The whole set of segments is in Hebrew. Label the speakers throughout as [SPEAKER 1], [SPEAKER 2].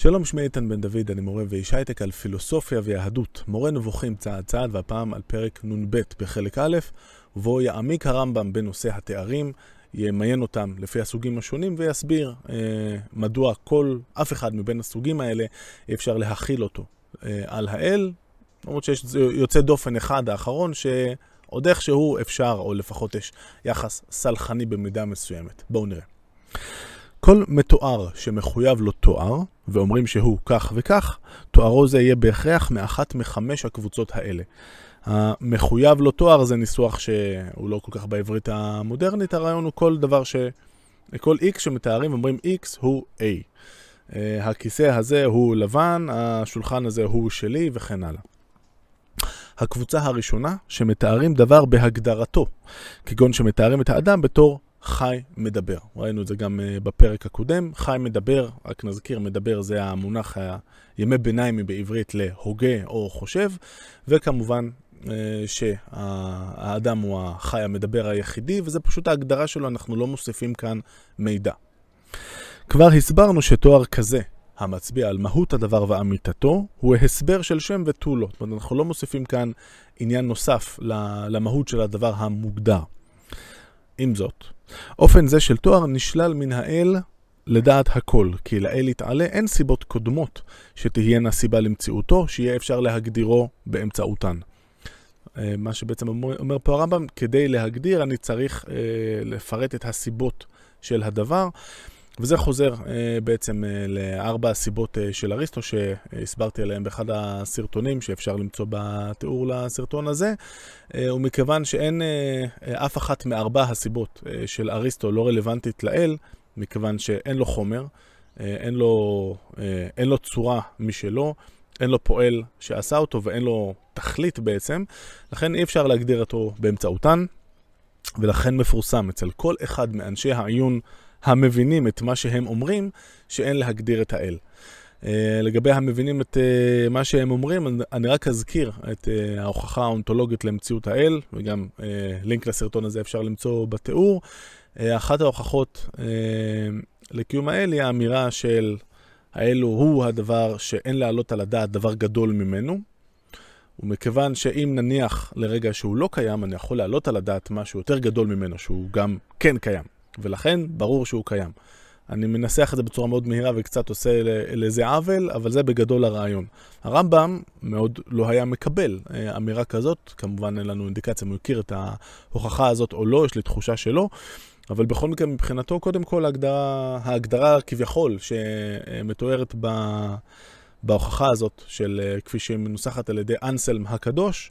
[SPEAKER 1] שלום, שמי איתן בן דוד, אני מורה ואיש הייטק על פילוסופיה ויהדות, מורה נבוכים צעד צעד, והפעם על פרק נ"ב בחלק א', ובו יעמיק הרמב"ם בנושא התארים, ימיין אותם לפי הסוגים השונים ויסביר אה, מדוע כל, אף אחד מבין הסוגים האלה אפשר להכיל אותו אה, על האל, למרות שיש יוצא דופן אחד האחרון שעוד איכשהו אפשר, או לפחות יש יחס סלחני במידה מסוימת. בואו נראה. כל מתואר שמחויב לו תואר, ואומרים שהוא כך וכך, תוארו זה יהיה בהכרח מאחת מחמש הקבוצות האלה. המחויב לו תואר זה ניסוח שהוא לא כל כך בעברית המודרנית, הרעיון הוא כל דבר ש... כל x שמתארים אומרים x הוא a. אה, הכיסא הזה הוא לבן, השולחן הזה הוא שלי וכן הלאה. הקבוצה הראשונה שמתארים דבר בהגדרתו, כגון שמתארים את האדם בתור חי מדבר. ראינו את זה גם uh, בפרק הקודם. חי מדבר, רק נזכיר, מדבר זה המונח הימי ביניים בעברית להוגה או חושב, וכמובן uh, שהאדם הוא החי המדבר היחידי, וזה פשוט ההגדרה שלו, אנחנו לא מוסיפים כאן מידע. כבר הסברנו שתואר כזה, המצביע על מהות הדבר ואמיתתו, הוא הסבר של שם ותו לא. זאת אומרת, אנחנו לא מוסיפים כאן עניין נוסף למהות של הדבר המוגדר. עם זאת, אופן זה של תואר נשלל מן האל לדעת הכל, כי לאל יתעלה אין סיבות קודמות שתהיינה סיבה למציאותו, שיהיה אפשר להגדירו באמצעותן. אה, מה שבעצם אומר פה הרמב"ם, כדי להגדיר אני צריך אה, לפרט את הסיבות של הדבר. וזה חוזר uh, בעצם uh, לארבע הסיבות uh, של אריסטו שהסברתי עליהן באחד הסרטונים שאפשר למצוא בתיאור לסרטון הזה, ומכיוון שאין אף אחת מארבע הסיבות של אריסטו לא רלוונטית לאל, מכיוון שאין לו חומר, אין, לו, אין לו צורה משלו, אין לו פועל שעשה אותו ואין לו תכלית בעצם, לכן אי אפשר להגדיר אותו באמצעותן, ולכן מפורסם אצל כל אחד מאנשי העיון המבינים את מה שהם אומרים, שאין להגדיר את האל. Uh, לגבי המבינים את uh, מה שהם אומרים, אני רק אזכיר את uh, ההוכחה האונתולוגית למציאות האל, וגם לינק לסרטון הזה אפשר למצוא בתיאור. אחת ההוכחות לקיום האל היא האמירה של האל הוא הדבר שאין להעלות על הדעת דבר גדול ממנו. ומכיוון שאם נניח לרגע שהוא לא קיים, אני יכול להעלות על הדעת משהו יותר גדול ממנו, שהוא גם כן קיים. ולכן ברור שהוא קיים. אני מנסח את זה בצורה מאוד מהירה וקצת עושה לזה עוול, אבל זה בגדול הרעיון. הרמב"ם מאוד לא היה מקבל אה, אמירה כזאת, כמובן אין לנו אינדיקציה אם הוא הכיר את ההוכחה הזאת או לא, יש לי תחושה שלא, אבל בכל מקרה מבחינתו, קודם כל ההגדרה, ההגדרה כביכול שמתוארת ב... בהוכחה הזאת, של אה, כפי שהיא מנוסחת על ידי אנסלם הקדוש,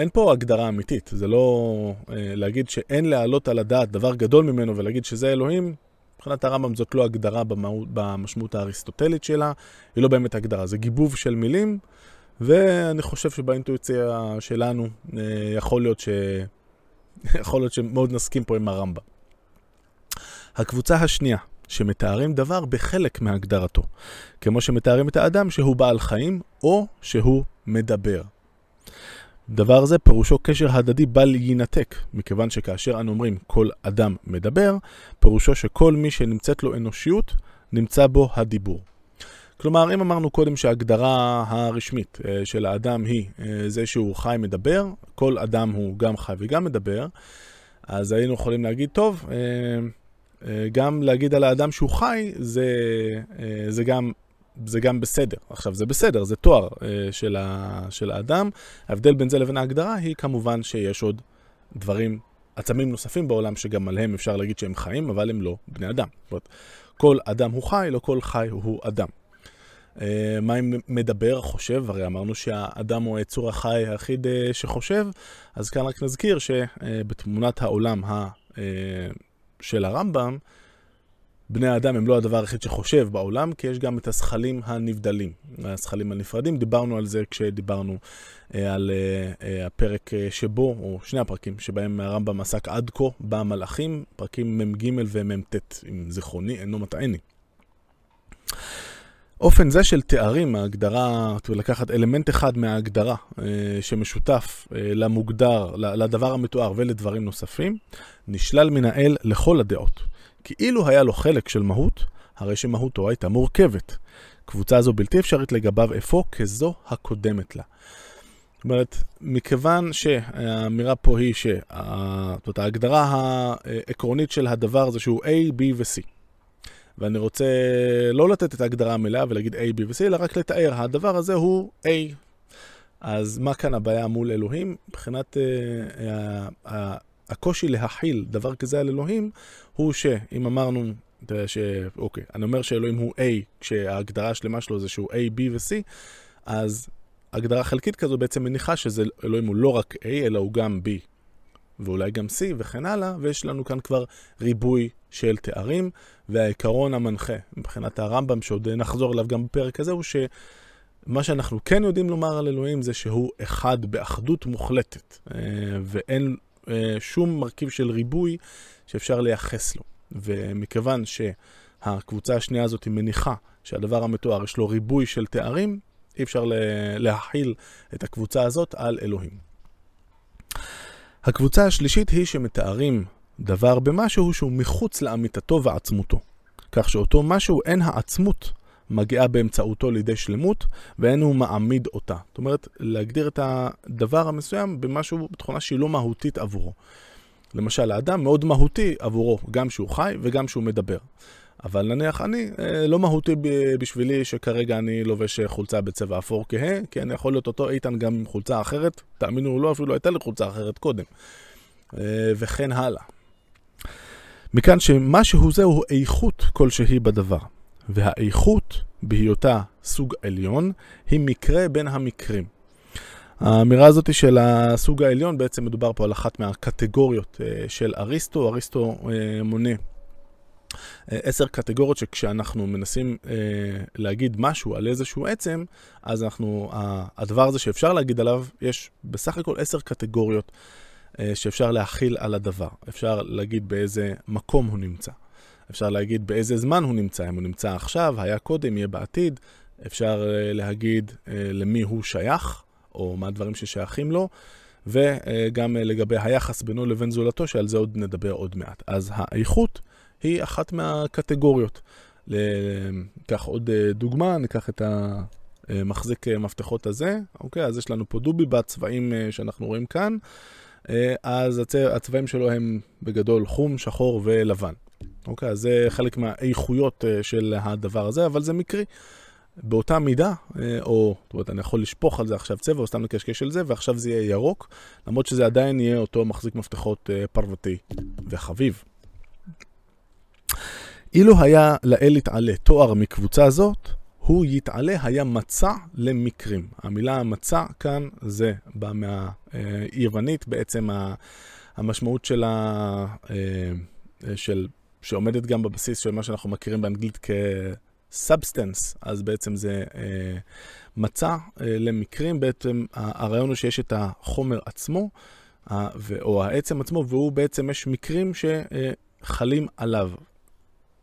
[SPEAKER 1] אין פה הגדרה אמיתית, זה לא אה, להגיד שאין להעלות על הדעת דבר גדול ממנו ולהגיד שזה אלוהים, מבחינת הרמב"ם זאת לא הגדרה במהות, במשמעות האריסטוטלית שלה, היא לא באמת הגדרה, זה גיבוב של מילים, ואני חושב שבאינטואיציה שלנו אה, יכול להיות, ש... יכול להיות שמאוד נסכים פה עם הרמב"ם. הקבוצה השנייה, שמתארים דבר בחלק מהגדרתו, כמו שמתארים את האדם שהוא בעל חיים או שהוא מדבר. דבר זה פירושו קשר הדדי בל יינתק, מכיוון שכאשר אנו אומרים כל אדם מדבר, פירושו שכל מי שנמצאת לו אנושיות, נמצא בו הדיבור. כלומר, אם אמרנו קודם שההגדרה הרשמית אה, של האדם היא אה, זה שהוא חי מדבר, כל אדם הוא גם חי וגם מדבר, אז היינו יכולים להגיד, טוב, אה, גם להגיד על האדם שהוא חי, זה, זה גם זה גם בסדר. עכשיו, זה בסדר, זה תואר אה, של, ה, של האדם. ההבדל בין זה לבין ההגדרה היא כמובן שיש עוד דברים, עצמים נוספים בעולם שגם עליהם אפשר להגיד שהם חיים, אבל הם לא בני אדם. זאת אומרת, כל אדם הוא חי, לא כל חי הוא אדם. אה, מה אם מדבר, חושב? הרי אמרנו שהאדם הוא היצור החי היחיד אה, שחושב, אז כאן רק נזכיר שבתמונת העולם ה, אה, של הרמב"ם, בני האדם הם לא הדבר היחיד שחושב בעולם, כי יש גם את הזכלים הנבדלים, הזכלים הנפרדים. דיברנו על זה כשדיברנו אה, על אה, אה, הפרק אה, שבו, או שני הפרקים שבהם הרמב"ם עסק עד כה במלאכים, פרקים מ"ג ומ"ט, אם זיכרוני אינו מטעני. אופן זה של תארים, ההגדרה, לקחת אלמנט אחד מההגדרה אה, שמשותף אה, למוגדר, לדבר המתואר ולדברים נוספים, נשלל מן האל לכל הדעות. כאילו היה לו חלק של מהות, הרי שמהותו הייתה מורכבת. קבוצה זו בלתי אפשרית לגביו אפוא כזו הקודמת לה. זאת אומרת, מכיוון שהאמירה פה היא שההגדרה העקרונית של הדבר זה שהוא A, B ו-C. ואני רוצה לא לתת את ההגדרה המלאה ולהגיד A, B ו-C, אלא רק לתאר, הדבר הזה הוא A. אז מה כאן הבעיה מול אלוהים? מבחינת uh, הקושי להכיל דבר כזה על אלוהים, הוא שאם אמרנו, ש... אוקיי, אני אומר שאלוהים הוא A, כשההגדרה השלמה שלו זה שהוא A, B ו-C, אז הגדרה חלקית כזו בעצם מניחה שאלוהים הוא לא רק A, אלא הוא גם B, ואולי גם C וכן הלאה, ויש לנו כאן כבר ריבוי של תארים, והעיקרון המנחה מבחינת הרמב"ם, שעוד נחזור אליו גם בפרק הזה, הוא שמה שאנחנו כן יודעים לומר על אלוהים זה שהוא אחד באחדות מוחלטת, אה, ואין שום מרכיב של ריבוי שאפשר לייחס לו. ומכיוון שהקבוצה השנייה הזאת מניחה שהדבר המתואר יש לו ריבוי של תארים, אי אפשר להכיל את הקבוצה הזאת על אלוהים. הקבוצה השלישית היא שמתארים דבר במשהו שהוא מחוץ לאמיתתו ועצמותו. כך שאותו משהו אין העצמות מגיעה באמצעותו לידי שלמות, ואין הוא מעמיד אותה. זאת אומרת, להגדיר את הדבר המסוים במשהו, בתכונה שהיא לא מהותית עבורו. למשל, האדם מאוד מהותי עבורו, גם שהוא חי וגם שהוא מדבר. אבל נניח אני, אה, לא מהותי בשבילי שכרגע אני לובש חולצה בצבע אפור כהה, כי אני יכול להיות אותו איתן גם עם חולצה אחרת, תאמינו או לא, אפילו הייתה לי חולצה אחרת קודם. אה, וכן הלאה. מכאן שמה שהוא זה הוא איכות כלשהי בדבר. והאיכות, בהיותה סוג עליון, היא מקרה בין המקרים. האמירה הזאת של הסוג העליון, בעצם מדובר פה על אחת מהקטגוריות אה, של אריסטו. אריסטו אה, מונה אה, עשר קטגוריות שכשאנחנו מנסים להגיד משהו על איזשהו עצם, אז אנחנו, הדבר הזה שאפשר להגיד עליו, יש בסך הכל עשר קטגוריות שאפשר להכיל על הדבר. אפשר להגיד באיזה מקום הוא נמצא. אפשר להגיד באיזה זמן הוא נמצא, אם הוא נמצא עכשיו, היה קודם, יהיה בעתיד. אפשר להגיד למי הוא שייך. או מה הדברים ששייכים לו, וגם לגבי היחס בינו לבין זולתו, שעל זה עוד נדבר עוד מעט. אז האיכות היא אחת מהקטגוריות. ניקח עוד דוגמה, ניקח את המחזיק מפתחות הזה, אוקיי? אז יש לנו פה דובי בצבעים שאנחנו רואים כאן. אז הצבעים שלו הם בגדול חום, שחור ולבן. אוקיי, אז זה חלק מהאיכויות של הדבר הזה, אבל זה מקרי. באותה מידה, אה, או, זאת אומרת, אני יכול לשפוך על זה עכשיו צבע, או סתם לקשקש על זה, ועכשיו זה יהיה ירוק, למרות שזה עדיין יהיה אותו מחזיק מפתחות אה, פרוותי וחביב. אילו היה לאל יתעלה תואר מקבוצה זאת, הוא יתעלה היה מצע למקרים. המילה מצע כאן זה בא מהיוונית, בעצם המשמעות שלה, אה, של, שעומדת גם בבסיס של מה שאנחנו מכירים באנגלית כ... substance, אז בעצם זה אה, מצע אה, למקרים, בעצם הרעיון הוא שיש את החומר עצמו, אה, או העצם עצמו, והוא בעצם, יש מקרים שחלים עליו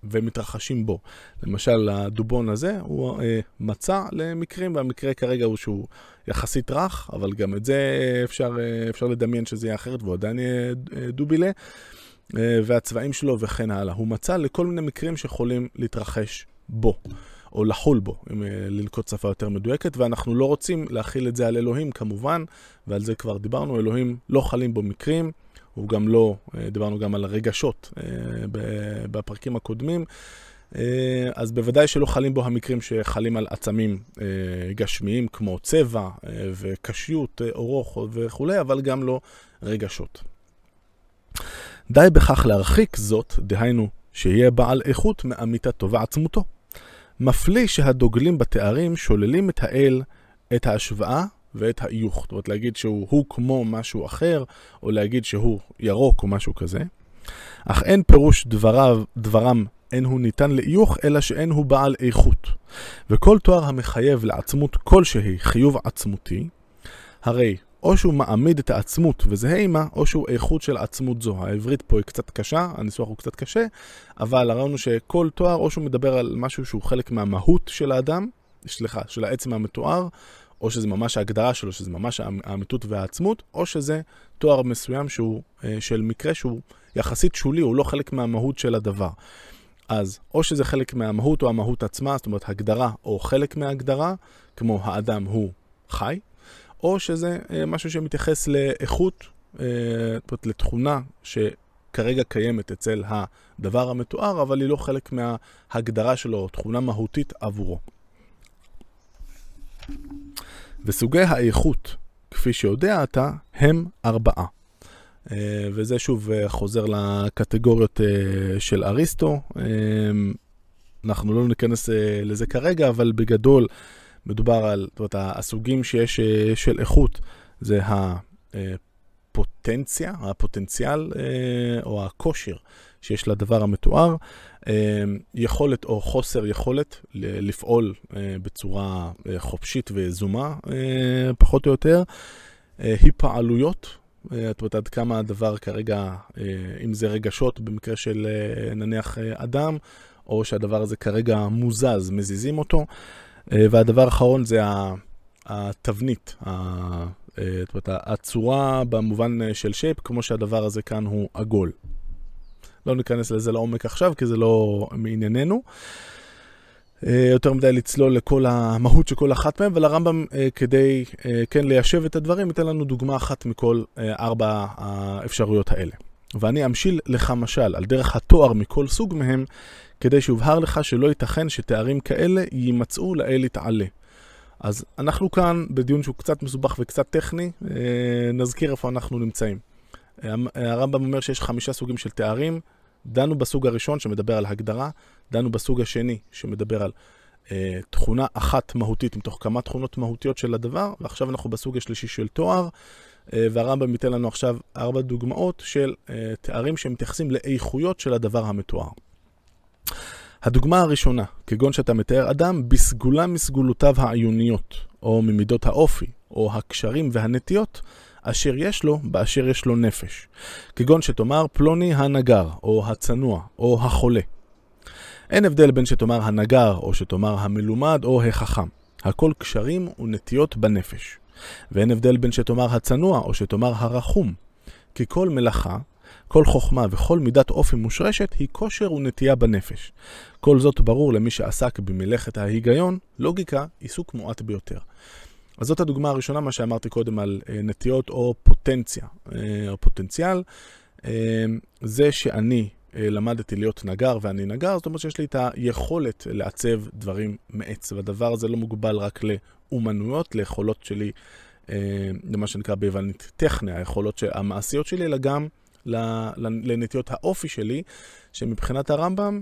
[SPEAKER 1] ומתרחשים בו. למשל, הדובון הזה הוא אה, מצע למקרים, והמקרה כרגע הוא שהוא יחסית רך, אבל גם את זה אפשר, אה, אפשר לדמיין שזה יהיה אחרת, והוא עדיין יהיה אה, דובילה. אה, והצבעים שלו וכן הלאה. הוא מצא לכל מיני מקרים שיכולים להתרחש בו, או לחול בו, אם אה, לנקוט שפה יותר מדויקת, ואנחנו לא רוצים להכיל את זה על אלוהים כמובן, ועל זה כבר דיברנו, אלוהים לא חלים בו מקרים, הוא גם לא, אה, דיברנו גם על הרגשות בפרקים הקודמים. אז בוודאי שלא חלים בו המקרים שחלים על עצמים גשמיים כמו צבע וקשיות, אורוך וכולי, אבל גם לא רגשות. די בכך להרחיק זאת, דהיינו שיהיה בעל איכות מאמיתתו ועצמותו. מפליא שהדוגלים בתארים שוללים את האל, את ההשוואה ואת האיוך. זאת אומרת, להגיד שהוא כמו משהו אחר, או להגיד שהוא ירוק או משהו כזה. אך אין פירוש דבריו, דברם אין הוא ניתן לאיוך, אלא שאין הוא בעל איכות. וכל תואר המחייב לעצמות כלשהי חיוב עצמותי, הרי או שהוא מעמיד את העצמות וזהה עימה, או שהוא איכות של עצמות זו. העברית פה היא קצת קשה, הניסוח הוא קצת קשה, אבל הרעיון הוא שכל תואר, או שהוא מדבר על משהו שהוא חלק מהמהות של האדם, סליחה, של העצם המתואר, או שזה ממש ההגדרה שלו, שזה ממש האמיתות והעצמות, או שזה תואר מסוים שהוא, אה, של מקרה שהוא יחסית שולי, הוא לא חלק מהמהות של הדבר. אז או שזה חלק מהמהות או המהות עצמה, זאת אומרת הגדרה או חלק מההגדרה, כמו האדם הוא חי, או שזה אה, משהו שמתייחס לאיכות, אה, לתכונה שכרגע קיימת אצל הדבר המתואר, אבל היא לא חלק מההגדרה שלו, תכונה מהותית עבורו. וסוגי האיכות, כפי שיודע אתה, הם ארבעה. אה, וזה שוב חוזר לקטגוריות של אריסטו. אנחנו לא ניכנס לזה כרגע, אבל בגדול מדובר על, זאת אומרת, הסוגים שיש של איכות, זה הפוטנציה, הפוטנציאל או הכושר שיש לדבר המתואר, יכולת או חוסר יכולת לפעול בצורה חופשית ויזומה, פחות או יותר, היפעלויות, אה, את יודעת עד כמה הדבר כרגע, אה, אם זה רגשות במקרה של אה, נניח אדם, או שהדבר הזה כרגע מוזז, מזיזים אותו. והדבר האחרון זה התבנית, אומרת, הצורה במובן של שייפ, כמו שהדבר הזה כאן הוא עגול. לא ניכנס לזה לעומק עכשיו, כי זה לא מענייננו. אה, יותר מדי לצלול לכל המהות של כל אחת מהן, ולרמב"ם אה, כדי אה, כן ליישב את הדברים, ייתן לנו דוגמה אחת מכל ארבע האפשרויות האלה. ואני אמשיל לך משל על דרך התואר מכל סוג מהם, כדי שיובהר לך שלא ייתכן שתארים כאלה יימצאו לאל יתעלה. אז אנחנו כאן בדיון שהוא קצת מסובך וקצת טכני, נזכיר איפה אנחנו נמצאים. הרמב"ם אומר שיש חמישה סוגים של תארים, דנו בסוג הראשון שמדבר על הגדרה, דנו בסוג השני שמדבר על אה, תכונה אחת מהותית מתוך כמה תכונות מהותיות של הדבר, ועכשיו אנחנו בסוג השלישי של תואר, אה, והרמב"ם ייתן לנו עכשיו ארבע דוגמאות של אה, תארים שמתייחסים לאיכויות של הדבר המתואר. הדוגמה הראשונה, כגון שאתה מתאר אדם בסגולה מסגולותיו העיוניות, או ממידות האופי, או הקשרים והנטיות, אשר יש לו באשר יש לו נפש. כגון שתאמר פלוני הנגר, או הצנוע, או החולה. אין הבדל בין שתאמר הנגר, או שתאמר המלומד, או החכם. הכל קשרים ונטיות בנפש. ואין הבדל בין שתאמר הצנוע, או שתאמר הרחום. כי כל מלאכה, כל חוכמה וכל מידת אופי מושרשת היא כושר ונטייה בנפש. כל זאת ברור למי שעסק במלאכת ההיגיון, לוגיקה, עיסוק מועט ביותר. אז זאת הדוגמה הראשונה, מה שאמרתי קודם על אה, נטיות או פוטנציה, אה, או פוטנציאל. אה, זה שאני למדתי להיות נגר ואני נגר, זאת אומרת שיש לי את היכולת לעצב דברים מעץ, והדבר הזה לא מוגבל רק לאומנויות, ליכולות שלי, למה שנקרא ביוונית טכניה, היכולות המעשיות שלי, אלא גם לנטיות האופי שלי, שמבחינת הרמב"ם,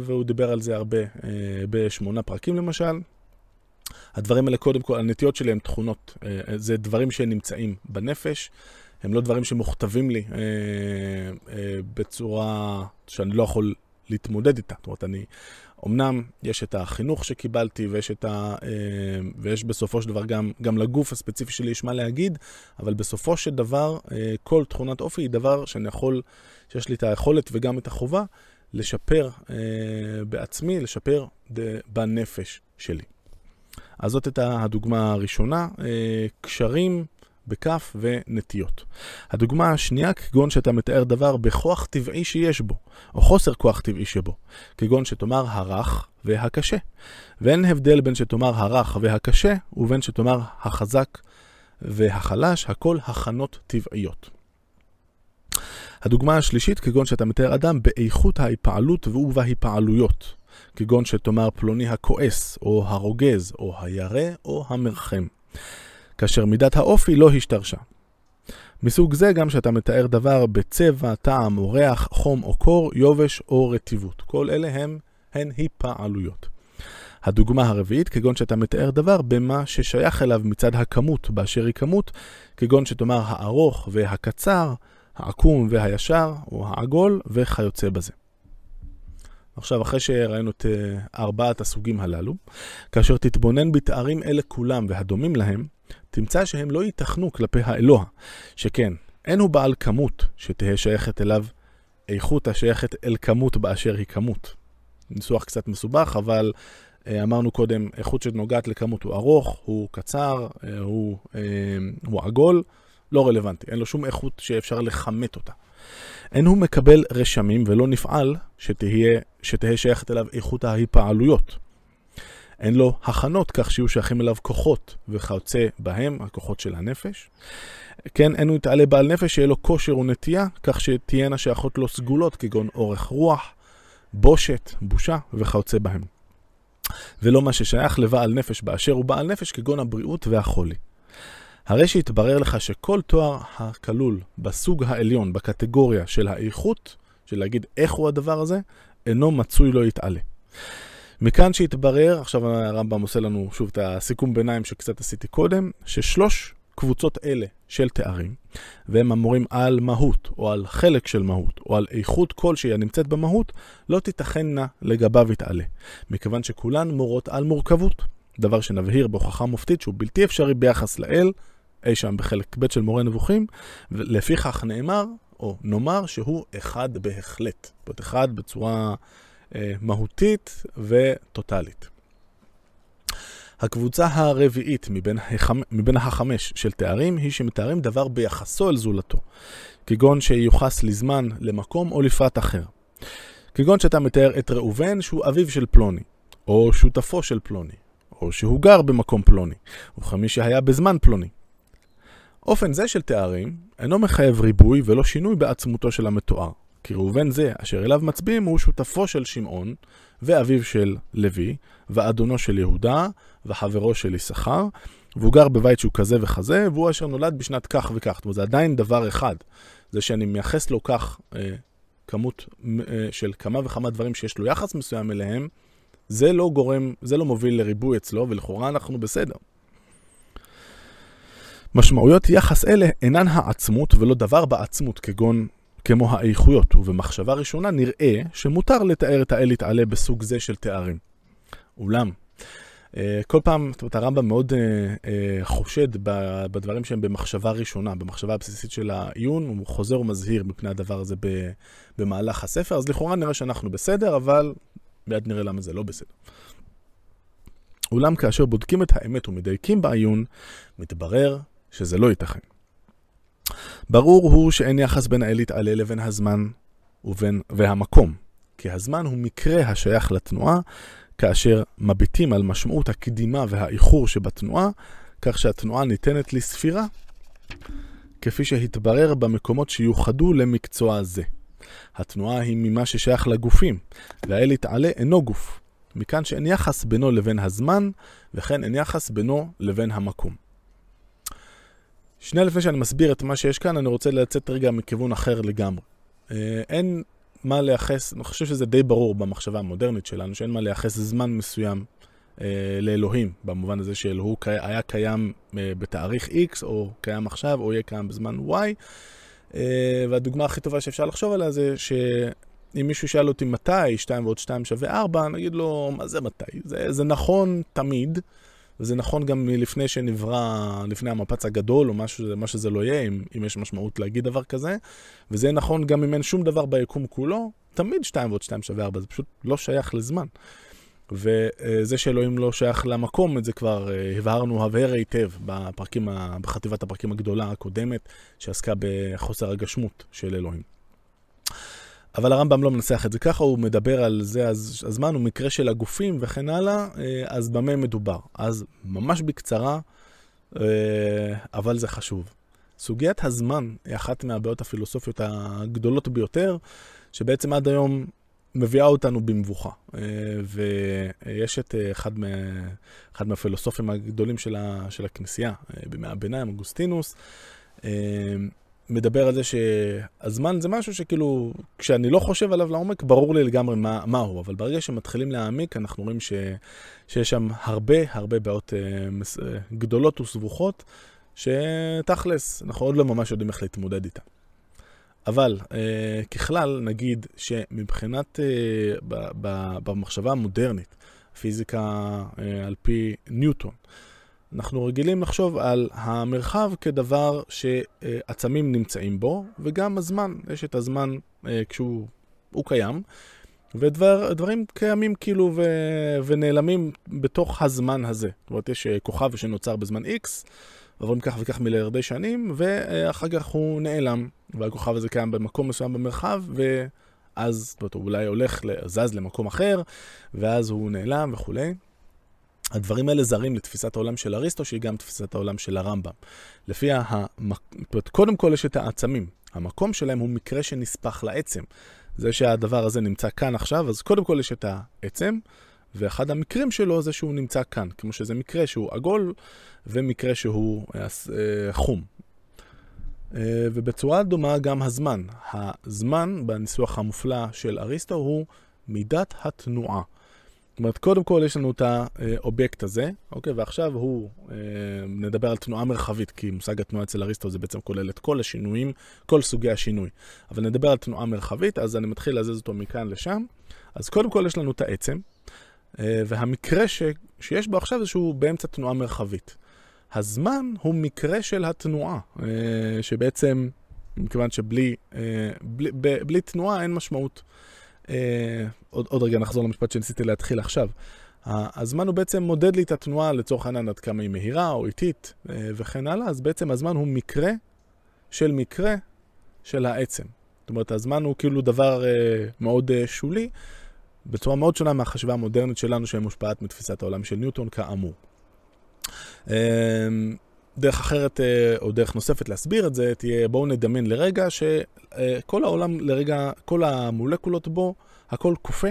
[SPEAKER 1] והוא דיבר על זה הרבה בשמונה פרקים למשל, הדברים האלה, קודם כל, הנטיות שלי הן תכונות, אה, אה, זה דברים שנמצאים בנפש, הם לא דברים שמוכתבים לי אה, בצורה שאני לא יכול להתמודד איתה. זאת אומרת, אני, אמנם יש את החינוך שקיבלתי ויש, את ה, ויש בסופו של דבר גם, גם לגוף הספציפי שלי יש מה להגיד, אבל בסופו של דבר כל תכונת אופי היא דבר שאני יכול, שיש לי את היכולת וגם את החובה לשפר בעצמי, לשפר בנפש שלי. אז זאת הייתה הדוגמה הראשונה, אה, קשרים בכף ונטיות. הדוגמה השנייה, כגון שאתה מתאר דבר בכוח טבעי שיש בו, או חוסר כוח טבעי שבו, כגון שתאמר הרך והקשה. ואין הבדל בין שתאמר הרך והקשה, ובין שתאמר החזק והחלש, הכל הכנות טבעיות. הדוגמה השלישית, כגון שאתה מתאר אדם באיכות ההיפעלות ובהיפעלויות. כגון שתאמר פלוני הכועס, או הרוגז, או הירא, או המרחם, כאשר מידת האופי לא השתרשה. מסוג זה גם שאתה מתאר דבר בצבע, טעם או ריח, חום או קור, יובש או רטיבות. כל אלה הם, הן היפעלויות. הדוגמה הרביעית, כגון שאתה מתאר דבר במה ששייך אליו מצד הכמות באשר היא כמות, כגון שתאמר הארוך והקצר, העקום והישר, או העגול, וכיוצא בזה. עכשיו, אחרי שראינו את uh, ארבעת הסוגים הללו, כאשר תתבונן בתארים אלה כולם והדומים להם, תמצא שהם לא ייתכנו כלפי האלוה, שכן, אין הוא בעל כמות שתהא שייכת אליו איכות השייכת אל כמות באשר היא כמות. ניסוח קצת מסובך, אבל uh, אמרנו קודם, איכות שנוגעת לכמות הוא ארוך, הוא קצר, uh, הוא, uh, הוא עגול, לא רלוונטי, אין לו שום איכות שאפשר לכמת אותה. אין הוא מקבל רשמים ולא נפעל שתהיה, שתהיה שייכת אליו איכות ההיפעלויות. אין לו הכנות כך שיהיו שייכים אליו כוחות וכיוצא בהם, הכוחות של הנפש. כן, אין הוא יתעלה בעל נפש שיהיה לו כושר ונטייה, כך שתהיינה שייכות לו סגולות כגון אורך רוח, בושת, בושה וכיוצא בהם. ולא מה ששייך לבעל נפש באשר הוא בעל נפש כגון הבריאות והחולי. הרי שהתברר לך שכל תואר הכלול בסוג העליון, בקטגוריה של האיכות, של להגיד איך הוא הדבר הזה, אינו מצוי לו יתעלה. מכאן שהתברר, עכשיו הרמב"ם עושה לנו שוב את הסיכום ביניים שקצת עשיתי קודם, ששלוש קבוצות אלה של תארים, והם אמורים על מהות, או על חלק של מהות, או על איכות כלשהי הנמצאת במהות, לא תיתכננה לגביו יתעלה, מכיוון שכולן מורות על מורכבות, דבר שנבהיר בהוכחה מופתית שהוא בלתי אפשרי ביחס לאל, אי שם בחלק ב' של מורה נבוכים, ולפיכך נאמר, או נאמר שהוא אחד בהחלט, זאת אומרת אחד בצורה מהותית וטוטאלית. הקבוצה הרביעית מבין, החמ... מבין החמש של תארים היא שמתארים דבר ביחסו אל זולתו, כגון שיוחס לזמן, למקום או לפרט אחר. כגון שאתה מתאר את ראובן שהוא אביו של פלוני, או שותפו של פלוני, או שהוא גר במקום פלוני, וכמי שהיה בזמן פלוני. אופן זה של תארים אינו מחייב ריבוי ולא שינוי בעצמותו של המתואר. כי ראובן זה, אשר אליו מצביעים, הוא שותפו של שמעון, ואביו של לוי, ואדונו של יהודה, וחברו של יששכר, והוא גר בבית שהוא כזה וכזה, והוא אשר נולד בשנת כך וכך. זאת אומרת, זה עדיין דבר אחד. זה שאני מייחס לו כך אה, כמות אה, של כמה וכמה דברים שיש לו יחס מסוים אליהם, זה לא גורם, זה לא מוביל לריבוי אצלו, ולכאורה אנחנו בסדר. משמעויות יחס אלה אינן העצמות ולא דבר בעצמות כגון כמו האיכויות, ובמחשבה ראשונה נראה שמותר לתאר את האל יתעלה בסוג זה של תארים. אולם, אה, כל פעם, זאת אומרת, הרמב"ם מאוד אה, אה, חושד בדברים שהם במחשבה ראשונה, במחשבה הבסיסית של העיון, הוא חוזר ומזהיר מפני הדבר הזה במהלך הספר, אז לכאורה נראה שאנחנו בסדר, אבל מיד נראה למה זה לא בסדר. אולם כאשר בודקים את האמת ומדייקים בעיון, מתברר שזה לא ייתכן. ברור הוא שאין יחס בין האל יתעלה לבין הזמן ובין, והמקום, כי הזמן הוא מקרה השייך לתנועה, כאשר מביטים על משמעות הקדימה והאיחור שבתנועה, כך שהתנועה ניתנת לספירה, כפי שהתברר במקומות שיוחדו למקצוע זה. התנועה היא ממה ששייך לגופים, והאל יתעלה אינו גוף. מכאן שאין יחס בינו לבין הזמן, וכן אין יחס בינו לבין המקום. שנייה לפני שאני מסביר את מה שיש כאן, אני רוצה לצאת רגע מכיוון אחר לגמרי. אה, אין מה לייחס, אני חושב שזה די ברור במחשבה המודרנית שלנו, שאין מה לייחס זמן מסוים אה, לאלוהים, במובן הזה שאלוהים היה קיים אה, בתאריך X, או קיים עכשיו, או יהיה קיים בזמן Y. אה, והדוגמה הכי טובה שאפשר לחשוב עליה זה שאם מישהו שאל אותי מתי 2 ועוד 2 שווה 4, נגיד לו, מה זה מתי? זה, זה נכון תמיד. וזה נכון גם מלפני שנברא, לפני המפץ הגדול, או משהו, מה שזה לא יהיה, אם, אם יש משמעות להגיד דבר כזה. וזה נכון גם אם אין שום דבר ביקום כולו, תמיד 2 ועוד 2 שווה 4, זה פשוט לא שייך לזמן. וזה שאלוהים לא שייך למקום, את זה כבר אה, הבהרנו הבהר היטב בפרקים, בחטיבת הפרקים הגדולה הקודמת, שעסקה בחוסר הגשמות של אלוהים. אבל הרמב"ם לא מנסח את זה ככה, הוא מדבר על זה, הזמן הוא מקרה של הגופים וכן הלאה, אה, אז במה מדובר? אז ממש בקצרה, אה, אבל זה חשוב. סוגיית הזמן היא אחת מהבעיות הפילוסופיות הגדולות ביותר, שבעצם עד היום מביאה אותנו במבוכה. אה, ויש את אחד, מה, אחד מהפילוסופים הגדולים של, ה, של הכנסייה, בימי הביניים, אוגוסטינוס, מדבר על זה שהזמן זה משהו שכאילו, כשאני לא חושב עליו לעומק, ברור לי לגמרי מה, מה הוא, אבל ברגע שמתחילים להעמיק, אנחנו רואים ש, שיש שם הרבה הרבה בעיות אה, אה, גדולות וסבוכות, שתכלס, אנחנו עוד לא ממש יודעים איך להתמודד איתן. אבל אה, ככלל, נגיד שמבחינת, אה, ב, ב, במחשבה המודרנית, פיזיקה אה, על פי ניוטון, אנחנו רגילים לחשוב על המרחב כדבר שעצמים נמצאים בו, וגם הזמן, יש את הזמן אה, כשהוא קיים, ודברים קיימים כאילו ו, ונעלמים בתוך הזמן הזה. זאת אומרת, יש אה, כוכב שנוצר בזמן X, עוברים כך וכך מיליארדי שנים, ואחר כך הוא נעלם, והכוכב הזה קיים במקום מסוים במרחב, זאת הוא אולי הולך, זז למקום אחר, ואז הוא נעלם וכולי. הדברים האלה זרים לתפיסת העולם של אריסטו, שהיא גם תפיסת העולם של הרמב"ם. לפיה, המק... קודם כל יש את העצמים. המקום שלהם הוא מקרה שנספח לעצם. זה שהדבר הזה נמצא כאן עכשיו, אז קודם כל יש את העצם, ואחד המקרים שלו זה שהוא נמצא כאן, כמו שזה מקרה שהוא עגול ומקרה שהוא אה, אה, חום. אה, ובצורה דומה גם הזמן. הזמן, בניסוח המופלא של אריסטו, הוא מידת התנועה. זאת אומרת, קודם כל יש לנו את האובייקט הזה, אוקיי? ועכשיו הוא, אה, נדבר על תנועה מרחבית, כי מושג התנועה אצל אריסטו זה בעצם כולל את כל השינויים, כל סוגי השינוי. אבל נדבר על תנועה מרחבית, אז אני מתחיל להזיז אותו מכאן לשם. אז קודם כל יש לנו את העצם, אה, והמקרה ש, שיש בו עכשיו זה שהוא באמצע תנועה מרחבית. הזמן הוא מקרה של התנועה, אה, שבעצם, מכיוון שבלי אה, בלי, בלי תנועה אין משמעות. אה, עוד, עוד רגע נחזור למשפט שניסיתי להתחיל עכשיו. הזמן הוא בעצם מודד לי את התנועה לצורך העניין עד כמה היא מהירה או איטית אה, וכן הלאה, אז בעצם הזמן הוא מקרה של מקרה של העצם. זאת אומרת, הזמן הוא כאילו דבר אה, מאוד שולי, בצורה מאוד שונה מהחשיבה המודרנית שלנו שמושפעת מתפיסת העולם של ניוטון כאמור. אה, דרך אחרת אה, או דרך נוספת להסביר את זה תהיה בואו נדמיין לרגע שכל העולם לרגע, כל המולקולות בו, הכל קופא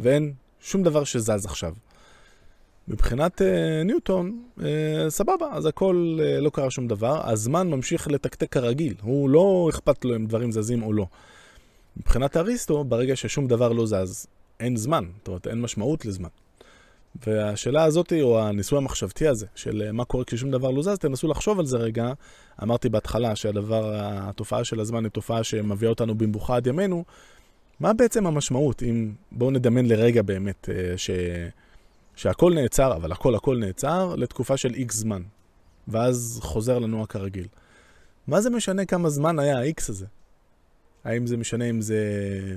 [SPEAKER 1] ואין שום דבר שזז עכשיו. מבחינת אה, ניוטון, אה, סבבה, אז הכל אה, לא קרה שום דבר, הזמן ממשיך לתקתק כרגיל, הוא לא אכפת לו אם דברים זזים או לא. מבחינת אריסטו, ברגע ששום דבר לא זז, אין זמן, זאת אומרת אין משמעות לזמן. והשאלה הזאת, או הניסוי המחשבתי הזה, של אה, מה קורה כששום דבר לא זז, תנסו לחשוב על זה רגע. אמרתי בהתחלה שהדבר, התופעה של הזמן היא תופעה שמביאה אותנו במבוכה עד ימינו. מה בעצם המשמעות, אם בואו נדמיין לרגע באמת אה, ש... שהכל נעצר, אבל הכל הכל נעצר לתקופה של איקס זמן, ואז חוזר לנוע כרגיל. מה זה משנה כמה זמן היה ה-X הזה? האם זה משנה אם זה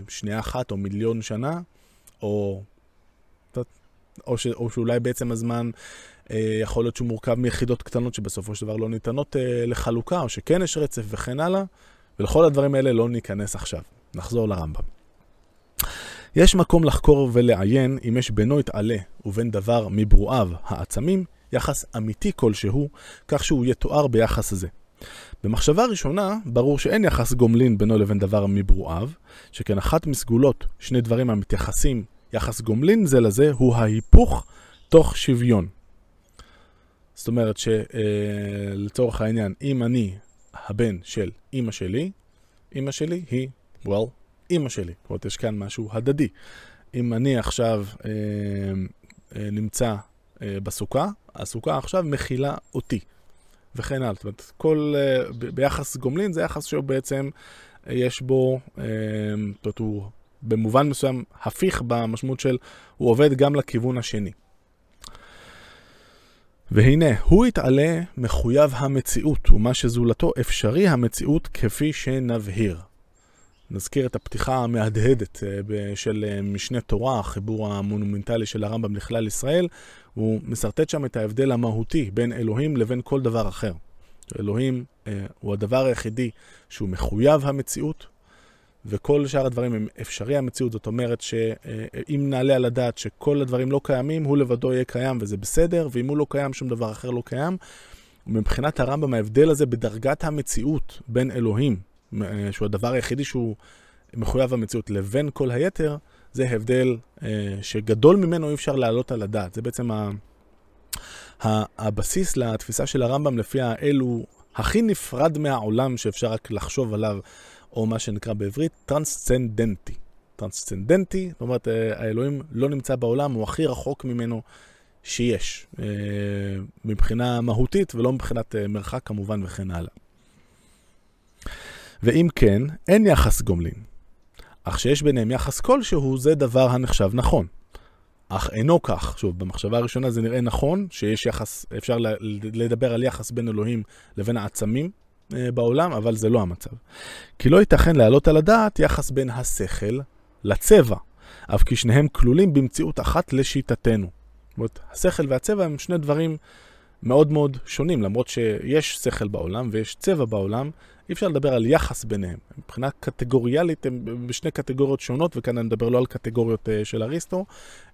[SPEAKER 1] שנייה אחת או מיליון שנה, או או, ש, או שאולי בעצם הזמן אה, יכול להיות שהוא מורכב מיחידות קטנות שבסופו של דבר לא ניתנות אה, לחלוקה, או שכן יש רצף וכן הלאה, ולכל הדברים האלה לא ניכנס עכשיו. נחזור לרמב"ם. יש מקום לחקור ולעיין אם יש בינו יתעלה ובין דבר מברואיו העצמים יחס אמיתי כלשהו, כך שהוא יתואר ביחס הזה. במחשבה ראשונה, ברור שאין יחס גומלין בינו לבין דבר מברואיו, שכן אחת מסגולות שני דברים המתייחסים יחס גומלין זה לזה הוא ההיפוך תוך שוויון. זאת אומרת שלצורך אה, העניין, אם אני הבן של אימא שלי, אימא שלי היא, well, אימא שלי. זאת אומרת, יש כאן משהו הדדי. אם אני עכשיו אה, אה, נמצא אה, בסוכה, הסוכה עכשיו מכילה אותי, וכן הלאה. זאת אומרת, כל, אה, ב- ביחס גומלין זה יחס שהוא בעצם, אה, יש בו, אה, זאת אומרת, הוא במובן מסוים הפיך במשמעות של הוא עובד גם לכיוון השני. והנה, הוא יתעלה מחויב המציאות, ומה שזולתו אפשרי המציאות כפי שנבהיר. נזכיר את הפתיחה המהדהדת אה, של אה, משנה תורה, החיבור המונומנטלי של הרמב"ם לכלל ישראל, הוא מסרטט שם את ההבדל המהותי בין אלוהים לבין כל דבר אחר. אלוהים אה, הוא הדבר היחידי שהוא מחויב המציאות, וכל שאר הדברים הם אפשרי המציאות, זאת אומרת שאם נעלה על הדעת שכל הדברים לא קיימים, הוא לבדו יהיה קיים וזה בסדר, ואם הוא לא קיים, שום דבר אחר לא קיים. מבחינת הרמב"ם ההבדל הזה בדרגת המציאות בין אלוהים, אה, שהוא הדבר היחידי שהוא מחויב המציאות, לבין כל היתר, זה הבדל אה, שגדול ממנו אי אפשר להעלות על הדעת. זה בעצם. הבסיס לתפיסה של הרמב"ם לפיה האל הוא הכי נפרד מהעולם שאפשר רק לחשוב עליו או מה שנקרא בעברית טרנסצנדנטי. טרנסצנדנטי, זאת אומרת, אה, האלוהים לא נמצא בעולם, הוא הכי רחוק ממנו שיש, אה, מבחינה מהותית ולא מבחינת אה, מרחק כמובן וכן הלאה. ואם כן, אין יחס גומלין. אך שיש ביניהם יחס כלשהו, זה דבר הנחשב נכון. אך אינו כך. שוב, במחשבה הראשונה זה נראה נכון, שיש יחס, אפשר לדבר על יחס בין אלוהים לבין העצמים, בעולם, אבל זה לא המצב. כי לא ייתכן להעלות על הדעת יחס בין השכל לצבע, אף כי שניהם כלולים במציאות אחת לשיטתנו. זאת אומרת, השכל והצבע הם שני דברים מאוד מאוד שונים, למרות שיש שכל בעולם ויש צבע בעולם, אי אפשר לדבר על יחס ביניהם. מבחינה קטגוריאלית הם בשני קטגוריות שונות, וכאן אני מדבר לא על קטגוריות uh, של אריסטו,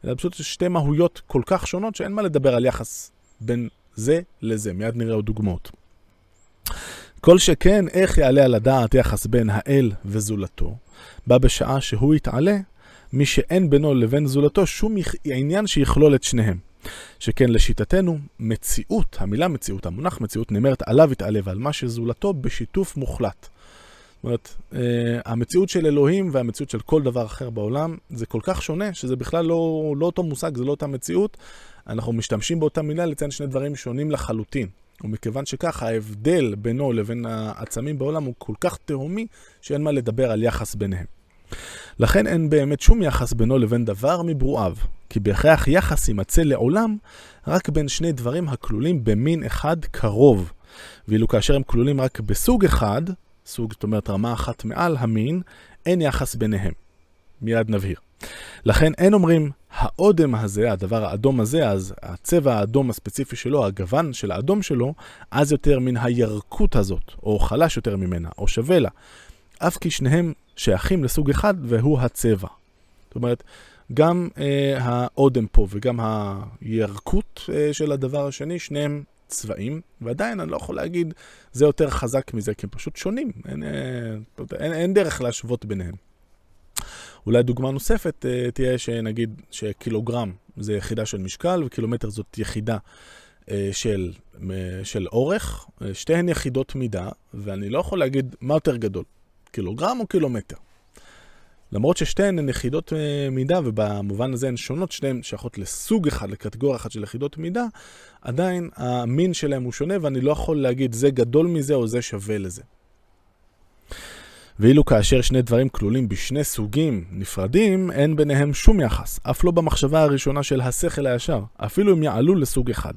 [SPEAKER 1] אלא פשוט שתי מהויות כל כך שונות שאין מה לדבר על יחס בין זה לזה. מיד נראה עוד דוגמאות. כל שכן, איך יעלה על הדעת יחס בין האל וזולתו, בה בשעה שהוא יתעלה, מי שאין בינו לבין זולתו שום עניין שיכלול את שניהם. שכן לשיטתנו, מציאות, המילה מציאות, המונח מציאות, נאמרת עליו יתעלה ועל מה שזולתו בשיתוף מוחלט. זאת אומרת, uh, המציאות של אלוהים והמציאות של כל דבר אחר בעולם זה כל כך שונה, שזה בכלל לא, לא אותו מושג, זה לא אותה מציאות. אנחנו משתמשים באותה מילה לציין שני דברים שונים לחלוטין. ומכיוון שכך, ההבדל בינו לבין העצמים בעולם הוא כל כך תהומי, שאין מה לדבר על יחס ביניהם. לכן אין באמת שום יחס בינו לבין דבר מברואיו, כי בהכרח יחס יימצא לעולם רק בין שני דברים הכלולים במין אחד קרוב. ואילו כאשר הם כלולים רק בסוג אחד, סוג, זאת אומרת רמה אחת מעל המין, אין יחס ביניהם. מיד נבהיר. לכן אין אומרים, האודם הזה, הדבר האדום הזה, אז הצבע האדום הספציפי שלו, הגוון של האדום שלו, אז יותר מן הירקות הזאת, או חלש יותר ממנה, או שווה לה. אף כי שניהם שייכים לסוג אחד, והוא הצבע. זאת אומרת, גם אה, האודם פה וגם הירקות אה, של הדבר השני, שניהם צבעים, ועדיין אני לא יכול להגיד זה יותר חזק מזה, כי הם פשוט שונים, אין, אה, אין, אין דרך להשוות ביניהם. אולי דוגמה נוספת אה, תהיה שנגיד שקילוגרם זה יחידה של משקל וקילומטר זאת יחידה אה, של, של אורך, אה, שתיהן יחידות מידה, ואני לא יכול להגיד מה יותר גדול, קילוגרם או קילומטר. למרות ששתיהן הן יחידות מידה, ובמובן הזה הן שונות, שתיהן שייכות לסוג אחד, לקטגוריה אחת של יחידות מידה, עדיין המין שלהם הוא שונה, ואני לא יכול להגיד זה גדול מזה או זה שווה לזה. ואילו כאשר שני דברים כלולים בשני סוגים נפרדים, אין ביניהם שום יחס, אף לא במחשבה הראשונה של השכל הישר, אפילו אם יעלו לסוג אחד.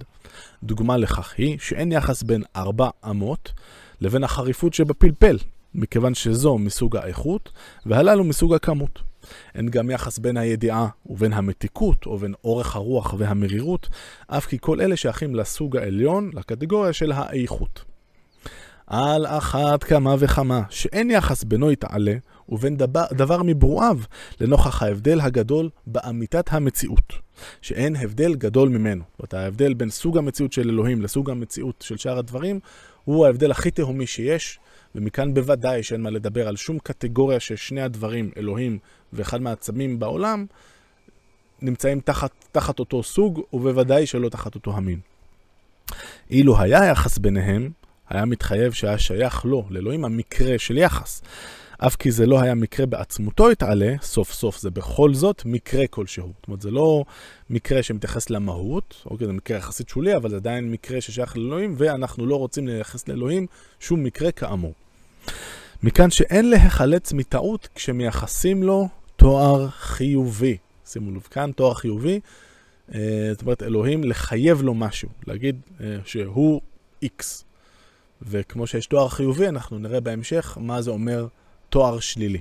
[SPEAKER 1] דוגמה לכך היא שאין יחס בין ארבע אמות לבין החריפות שבפלפל, מכיוון שזו מסוג האיכות, והללו מסוג הכמות. אין גם יחס בין הידיעה ובין המתיקות, או בין אורך הרוח והמרירות, אף כי כל אלה שייכים לסוג העליון, לקטגוריה של האיכות. על אחת כמה וכמה, שאין יחס בינו יתעלה ובין דבר, דבר מברואיו לנוכח ההבדל הגדול באמיתת המציאות, שאין הבדל גדול ממנו. זאת אומרת, ההבדל בין סוג המציאות של אלוהים לסוג המציאות של שאר הדברים, הוא ההבדל הכי תהומי שיש, ומכאן בוודאי שאין מה לדבר על שום קטגוריה ששני הדברים, אלוהים ואחד מהעצמים בעולם, נמצאים תחת, תחת אותו סוג, ובוודאי שלא תחת אותו המין. אילו היה יחס ביניהם, היה מתחייב שהיה שייך לו, לאלוהים, המקרה של יחס. אף כי זה לא היה מקרה בעצמותו יתעלה, סוף סוף זה בכל זאת מקרה כלשהו. זאת אומרת, זה לא מקרה שמתייחס למהות, אוקיי, זה מקרה יחסית שולי, אבל זה עדיין מקרה ששייך לאלוהים, ואנחנו לא רוצים לייחס לאלוהים שום מקרה כאמור. מכאן שאין להיחלץ מטעות כשמייחסים לו תואר חיובי. שימו לב כאן, תואר חיובי, אה, זאת אומרת, אלוהים לחייב לו משהו, להגיד אה, שהוא X. וכמו שיש תואר חיובי, אנחנו נראה בהמשך מה זה אומר תואר שלילי.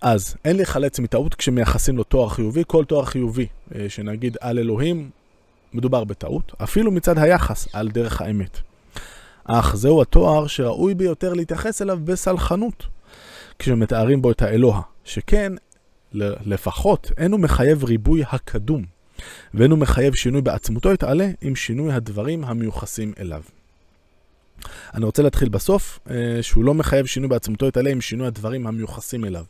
[SPEAKER 1] אז אין להיחלץ מטעות כשמייחסים לו תואר חיובי. כל תואר חיובי אה, שנגיד על אלוהים, מדובר בטעות, אפילו מצד היחס על דרך האמת. אך זהו התואר שראוי ביותר להתייחס אליו בסלחנות, כשמתארים בו את האלוה, שכן, לפחות אינו מחייב ריבוי הקדום, ואינו מחייב שינוי בעצמותו יתעלה עם שינוי הדברים המיוחסים אליו. אני רוצה להתחיל בסוף, אה, שהוא לא מחייב שינוי בעצמותו יתעלה עם שינוי הדברים המיוחסים אליו.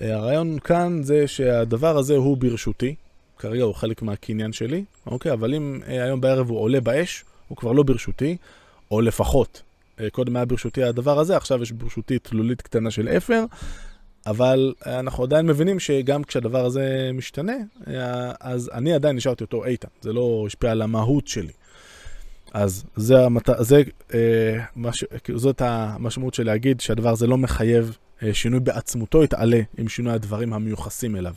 [SPEAKER 1] אה, הרעיון כאן זה שהדבר הזה הוא ברשותי, כרגע הוא חלק מהקניין שלי, אוקיי? אבל אם אה, היום בערב הוא עולה באש, הוא כבר לא ברשותי, או לפחות, קודם היה ברשותי הדבר הזה, עכשיו יש ברשותי תלולית קטנה של אפר, אבל אנחנו עדיין מבינים שגם כשהדבר הזה משתנה, אז אני עדיין נשארתי אותו איתן, זה לא השפיע על המהות שלי. אז זה המת... זה, אה, מש... כאילו, זאת המשמעות של להגיד שהדבר הזה לא מחייב אה, שינוי בעצמותו יתעלה עם שינוי הדברים המיוחסים אליו.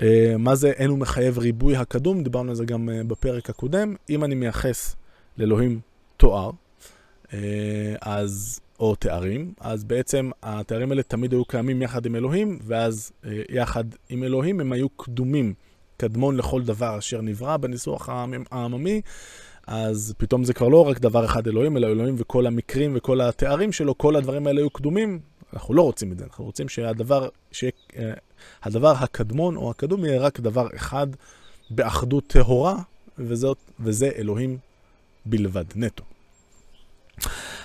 [SPEAKER 1] אה, מה זה אין הוא מחייב ריבוי הקדום? דיברנו על זה גם אה, בפרק הקודם. אם אני מייחס לאלוהים תואר, אה, אז, או תארים, אז בעצם התארים האלה תמיד היו קיימים יחד עם אלוהים, ואז אה, יחד עם אלוהים הם היו קדומים, קדמון לכל דבר אשר נברא בניסוח העממי. אז פתאום זה כבר לא רק דבר אחד אלוהים, אלא אלוהים וכל המקרים וכל התארים שלו, כל הדברים האלה היו קדומים. אנחנו לא רוצים את זה, אנחנו רוצים שהדבר, שהדבר הקדמון או הקדום יהיה רק דבר אחד באחדות טהורה, וזאת, וזה אלוהים בלבד, נטו.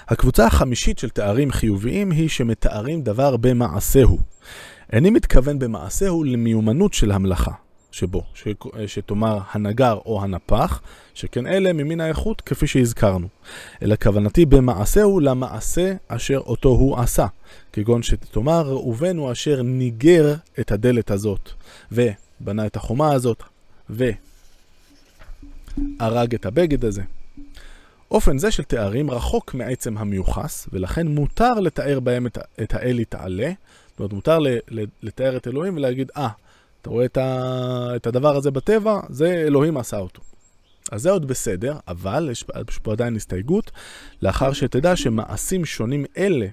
[SPEAKER 1] הקבוצה החמישית של תארים חיוביים היא שמתארים דבר במעשהו. איני מתכוון במעשהו למיומנות של המלאכה שבו, ש... שתאמר הנגר או הנפח, שכן אלה ממין האיכות כפי שהזכרנו. אלא כוונתי במעשהו למעשה אשר אותו הוא עשה, כגון שתאמר ראובן הוא אשר ניגר את הדלת הזאת, ובנה את החומה הזאת, והרג את הבגד הזה. אופן זה של תארים רחוק מעצם המיוחס, ולכן מותר לתאר בהם את, את האל יתעלה. זאת אומרת, מותר לתאר את אלוהים ולהגיד, אה, ah, אתה רואה את, ה, את הדבר הזה בטבע, זה אלוהים עשה אותו. אז זה עוד בסדר, אבל יש פה עדיין הסתייגות, לאחר שתדע שמעשים שונים אלה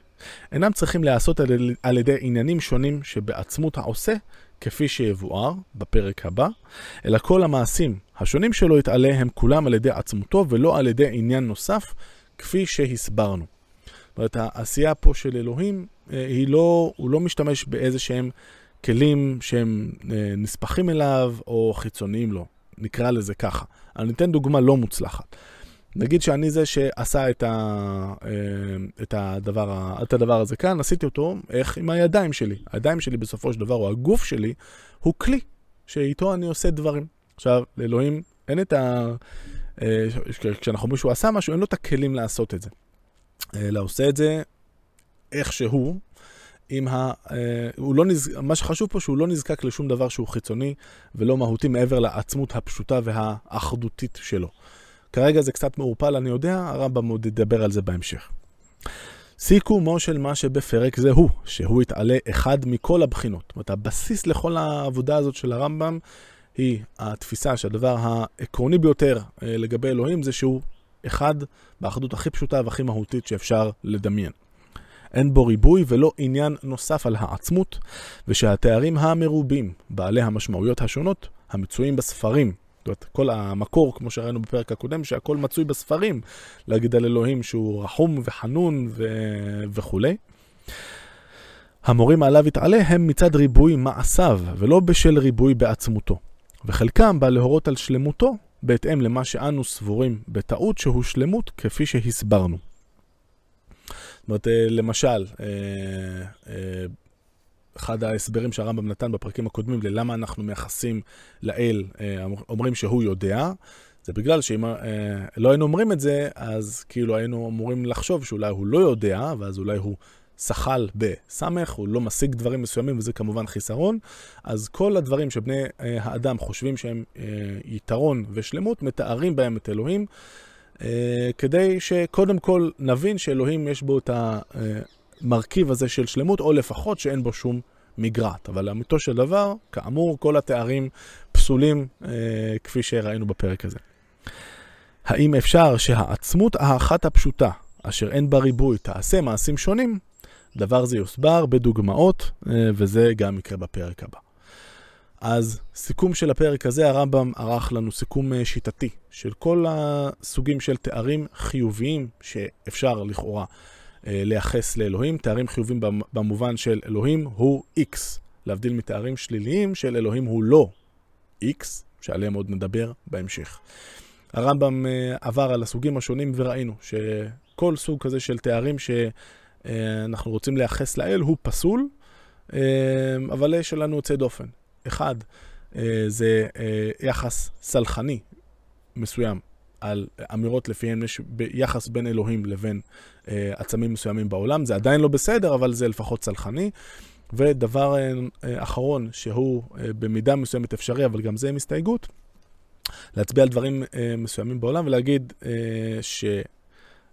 [SPEAKER 1] אינם צריכים להיעשות על, על ידי עניינים שונים שבעצמות העושה, כפי שיבואר בפרק הבא, אלא כל המעשים השונים שלו יתעלה הם כולם על ידי עצמותו ולא על ידי עניין נוסף, כפי שהסברנו. זאת אומרת, העשייה פה של אלוהים, אה, היא לא, הוא לא משתמש באיזה שהם כלים שהם אה, נספחים אליו או חיצוניים לו, נקרא לזה ככה. אני אתן דוגמה לא מוצלחת. נגיד שאני זה שעשה את, ה, אה, את, הדבר, את הדבר הזה כאן, עשיתי אותו, איך? עם הידיים שלי. הידיים שלי בסופו של דבר, או הגוף שלי, הוא כלי שאיתו אני עושה דברים. עכשיו, לאלוהים אין את ה... אה, כשאנחנו אומרים שהוא עשה משהו, אין לו את הכלים לעשות את זה. אלא עושה את זה איכשהו, עם ה... אה, הוא לא נז... מה שחשוב פה שהוא לא נזקק לשום דבר שהוא חיצוני ולא מהותי מעבר לעצמות הפשוטה והאחדותית שלו. כרגע זה קצת מעורפל, אני יודע, הרמב"ם עוד ידבר על זה בהמשך. סיכומו של מה שבפרק זה הוא, שהוא יתעלה אחד מכל הבחינות. זאת אומרת, הבסיס לכל העבודה הזאת של הרמב"ם היא התפיסה שהדבר העקרוני ביותר אה, לגבי אלוהים זה שהוא אחד באחדות הכי פשוטה והכי מהותית שאפשר לדמיין. אין בו ריבוי ולא עניין נוסף על העצמות, ושהתארים המרובים, בעלי המשמעויות השונות, המצויים בספרים, זאת אומרת, כל המקור, כמו שראינו בפרק הקודם, שהכל מצוי בספרים, להגיד על אלוהים שהוא רחום וחנון ו... וכולי. המורים עליו יתעלה הם מצד ריבוי מעשיו, ולא בשל ריבוי בעצמותו. וחלקם בא להורות על שלמותו, בהתאם למה שאנו סבורים בטעות שהוא שלמות כפי שהסברנו. זאת אומרת, אה, למשל, אה, אה, אחד ההסברים שהרמב"ם נתן בפרקים הקודמים ללמה אנחנו מייחסים לאל, אומרים שהוא יודע, זה בגלל שאם לא היינו אומרים את זה, אז כאילו היינו אמורים לחשוב שאולי הוא לא יודע, ואז אולי הוא שחל בסמך, הוא לא משיג דברים מסוימים, וזה כמובן חיסרון. אז כל הדברים שבני האדם חושבים שהם יתרון ושלמות, מתארים בהם את אלוהים. אה, כדי שקודם כל נבין שאלוהים יש בו את המרכיב הזה של שלמות, או לפחות שאין בו שום מגרעת. אבל לאמיתו של דבר, כאמור, כל התארים פסולים אה, כפי שראינו בפרק הזה. האם אפשר שהעצמות האחת הפשוטה, אשר אין בה ריבוי, תעשה מעשים שונים? דבר זה יוסבר בדוגמאות, אה, וזה גם יקרה בפרק הבא. אז סיכום של הפרק הזה, הרמב"ם ערך לנו סיכום אה, שיטתי של כל הסוגים של תארים חיוביים שאפשר לכאורה אה, לייחס לאלוהים. תארים חיוביים במובן של אלוהים הוא X, להבדיל מתארים שליליים של אלוהים הוא לא X, שעליהם עוד נדבר בהמשך. הרמב"ם אה, עבר על הסוגים השונים וראינו שכל סוג כזה של תארים שאנחנו רוצים לייחס לאל הוא פסול, אבל יש לנו יוצא דופן. אחד, אה, זה אה, יחס סלחני מסוים על אמירות לפיהן יש יחס בין אלוהים לבין אה, עצמים מסוימים בעולם. זה עדיין לא בסדר, אבל זה לפחות סלחני. ודבר אחרון, שהוא במידה מסוימת אפשרי, אבל גם זה עם הסתייגות, להצביע על דברים מסוימים בעולם ולהגיד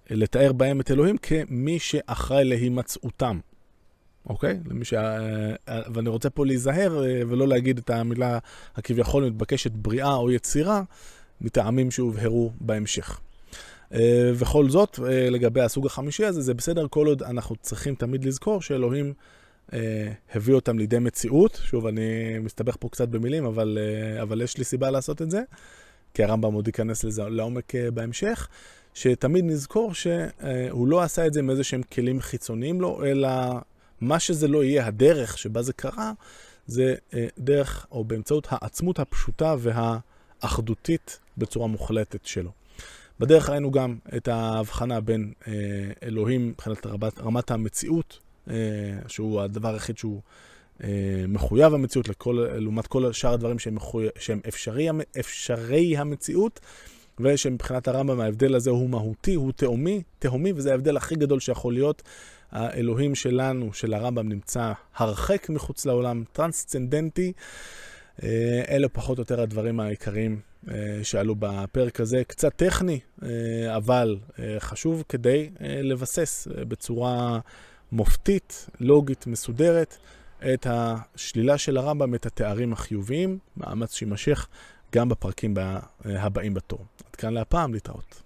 [SPEAKER 1] שלתאר בהם את אלוהים כמי שאחראי להימצאותם. אוקיי? למי ש... ואני רוצה פה להיזהר אה, ולא להגיד את המילה הכביכול מתבקשת בריאה או יצירה, מטעמים שהובהרו בהמשך. אה, וכל זאת, אה, לגבי הסוג החמישי הזה, זה בסדר כל עוד אנחנו צריכים תמיד לזכור שאלוהים הביא אותם לידי מציאות. שוב, אני מסתבך פה קצת במילים, אבל, אבל יש לי סיבה לעשות את זה. כי הרמב"ם עוד ייכנס לזה לעומק בהמשך, שתמיד נזכור שהוא לא עשה את זה עם איזה שהם כלים חיצוניים לו, אלא מה שזה לא יהיה, הדרך שבה זה קרה, זה דרך או באמצעות העצמות הפשוטה והאחדותית בצורה מוחלטת שלו. בדרך ראינו גם את ההבחנה בין אלוהים מבחינת רמת המציאות, שהוא הדבר היחיד שהוא מחויב המציאות לכל, לעומת כל שאר הדברים שהם, מחוי, שהם אפשרי, אפשרי המציאות, ושמבחינת הרמב"ם ההבדל הזה הוא מהותי, הוא תהומי, תהומי, וזה ההבדל הכי גדול שיכול להיות. האלוהים שלנו, של הרמב"ם, נמצא הרחק מחוץ לעולם, טרנסצנדנטי. אלה פחות או יותר הדברים העיקריים שעלו בפרק הזה. קצת טכני, אבל חשוב כדי לבסס בצורה מופתית, לוגית, מסודרת. את השלילה של הרמב"ם, את התארים החיוביים, מאמץ שימשך גם בפרקים הבאים בתור. עד כאן להפעם, להתראות.